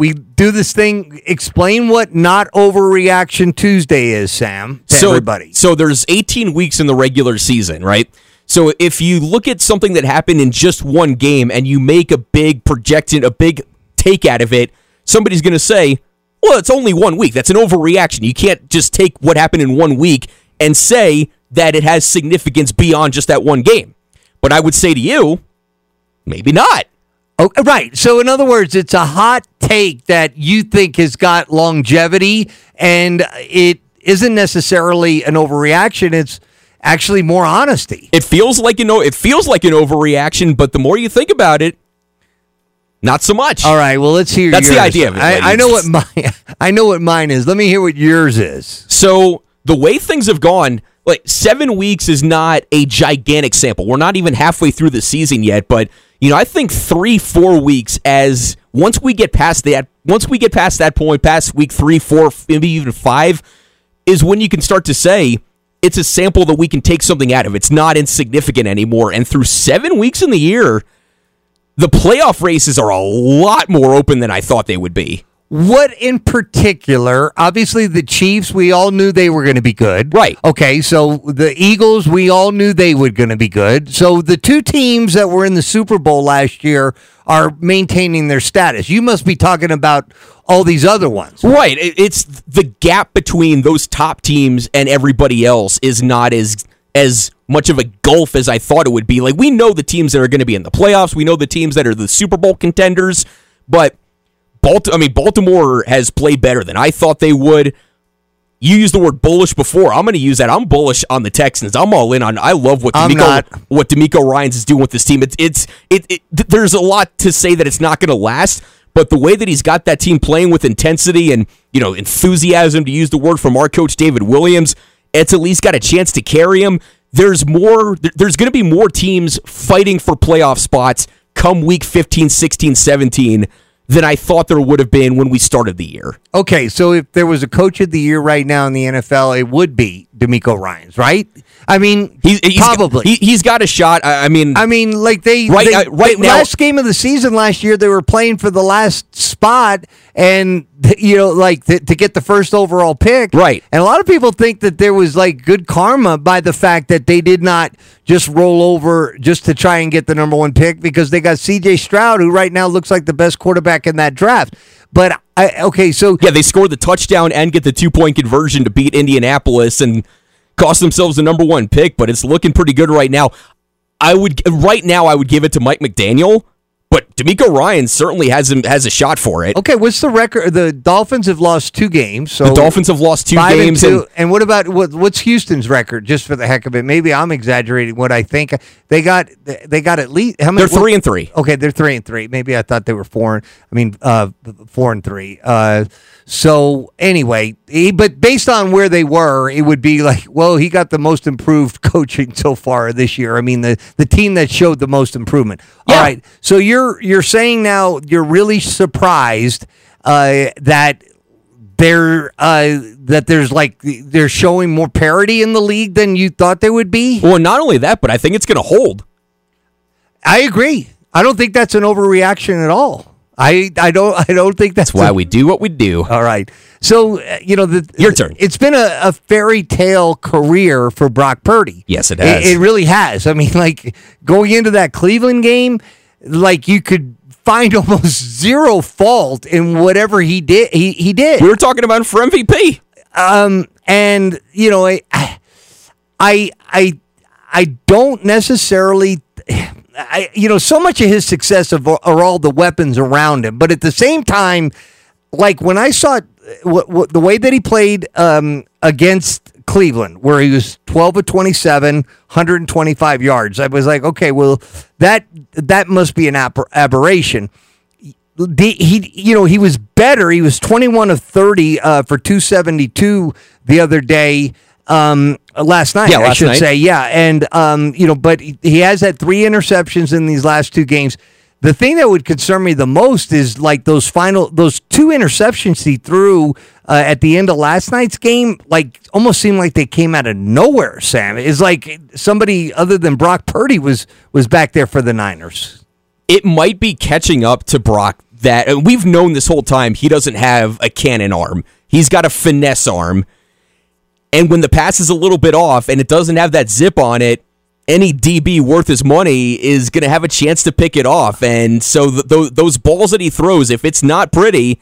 we do this thing. Explain what not overreaction Tuesday is, Sam. To so, everybody. So there's 18 weeks in the regular season, right? So if you look at something that happened in just one game and you make a big projection, a big take out of it, somebody's going to say, "Well, it's only one week. That's an overreaction. You can't just take what happened in one week and say that it has significance beyond just that one game." But I would say to you, maybe not. Oh, right. So, in other words, it's a hot take that you think has got longevity, and it isn't necessarily an overreaction. It's actually more honesty. It feels like you know, it feels like an overreaction, but the more you think about it, not so much. All right. Well, let's hear. That's the idea of it, I, I know what mine. I know what mine is. Let me hear what yours is. So the way things have gone, like seven weeks is not a gigantic sample. We're not even halfway through the season yet, but you know, I think three, four weeks as once we get past that, once we get past that point, past week three, four, maybe even five, is when you can start to say it's a sample that we can take something out of. It's not insignificant anymore. And through seven weeks in the year, the playoff races are a lot more open than I thought they would be. What in particular? Obviously, the Chiefs. We all knew they were going to be good. Right. Okay. So the Eagles. We all knew they were going to be good. So the two teams that were in the Super Bowl last year are maintaining their status. You must be talking about all these other ones. Right. It's the gap between those top teams and everybody else is not as as much of a gulf as I thought it would be. Like we know the teams that are going to be in the playoffs, we know the teams that are the Super Bowl contenders, but Baltimore, I mean Baltimore has played better than I thought they would. You used the word bullish before. I'm going to use that. I'm bullish on the Texans. I'm all in on. I love what DeMeco, what DeMeco Ryans is doing with this team. It's it's it, it. There's a lot to say that it's not going to last, but the way that he's got that team playing with intensity and you know enthusiasm, to use the word from our coach David Williams, it's at least got a chance to carry him. There's more. There's going to be more teams fighting for playoff spots come week 15, 16, 17 than I thought there would have been when we started the year. Okay. So if there was a coach of the year right now in the NFL, it would be DeMeco Ryans, right? I mean, He's, he's probably. he, he's got a shot. I, I mean, I mean, like they Right, they- uh, right now- last game of the season last year, they were playing for the last spot, and you know, like th- to get the first overall pick, Right. And a lot of people think that there was like good karma by the fact that they did not just roll over just to try and get the number one pick because they got C.J. Stroud, who right now looks like the best quarterback in that draft. But I, okay, so Yeah, they scored the touchdown and get the two point conversion to beat Indianapolis and cost themselves the number one pick, but it's looking pretty good right now. I would right now I would give it to Mike McDaniel, but DeMeco Ryan certainly has him has a shot for it. okay, what's the record? The Dolphins have lost two games. So The Dolphins have lost two Five games and and two. And, what about what, what's Houston's record? Just for the heck of it, maybe I'm exaggerating what I think. They got they got at least how many? they're three and three. Okay, they're three and three. Maybe I thought they were four. and- I mean, uh, four and three. Uh, so anyway, he, but based on where they were, it would be like, well, he got the most improved coaching so far this year. I mean, the the team that showed the most improvement. All Yeah. right, so you're you're saying now you're really surprised uh, that they're uh, that there's like they're showing more parity in the league than you thought they would be. Well, not only that, but I think it's going to hold. I agree. I don't think that's an overreaction at all. I I don't I don't think that's, That's why a- we do what we do. All right. So uh, you know the Your turn. It's been a, a fairy tale career for Brock Purdy. Yes, it has. It, really has. I mean, like going into that Cleveland game, like you could find almost zero fault in whatever he did. He he did. We were talking about him for MVP. Um, and you know, I, I, I, I don't necessarily, I, you know, so much of his success of, are all the weapons around him, but at the same time, like when I saw what, what the way that he played um, against Cleveland, where he was twelve of 27, 125 yards, I was like, okay, well, that that must be an aber- aberration. The, he you know he was better. He was 21 of 30 uh, for 272 the other day um last night Yeah, i should night. say. Yeah and um you know but he has had three interceptions in these last two games the thing that would concern me the most is like those final those two interceptions he threw uh, at the end of last night's game like almost seemed like they came out of nowhere sam it's like somebody other than brock purdy was was back there for the niners it might be catching up to Brock that we've known this whole time he doesn't have a cannon arm. He's got a finesse arm. And when the pass is a little bit off and it doesn't have that zip on it, any DB worth his money is going to have a chance to pick it off. And so th- th- those balls that he throws, if it's not pretty,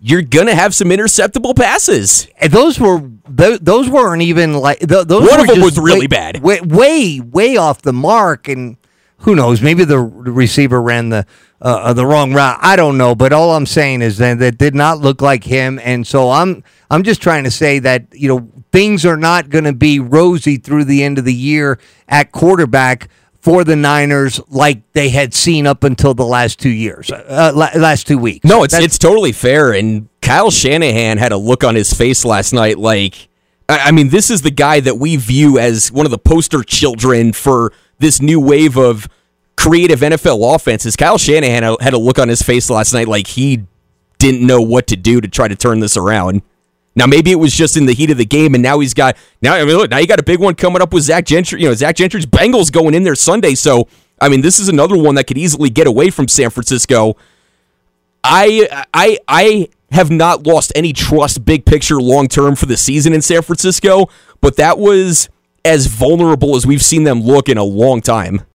you're going to have some interceptable passes. And those were th- those weren't even like th- those. One were of them just was really way, bad. way, way way off the mark. And who knows? Maybe the receiver ran the uh, the wrong route. I don't know. But all I'm saying is that that did not look like him. And so I'm I'm just trying to say that you know things are not going to be rosy through the end of the year at quarterback for the Niners like they had seen up until the last two years, uh, last two weeks. No, it's That's- it's totally fair. And Kyle Shanahan had a look on his face last night like I I mean, this is the guy that we view as one of the poster children for this new wave of creative NFL offenses. Kyle Shanahan had a look on his face last night like he didn't know what to do to try to turn this around. Now maybe it was just in the heat of the game, and now he's got now. I mean, look, now you got a big one coming up with Zach Gentry. You know, Zach Gentry's Bengals going in there Sunday. So I mean, this is another one that could easily get away from San Francisco. I I I have not lost any trust big picture long term for the season in San Francisco, but that was as vulnerable as we've seen them look in a long time.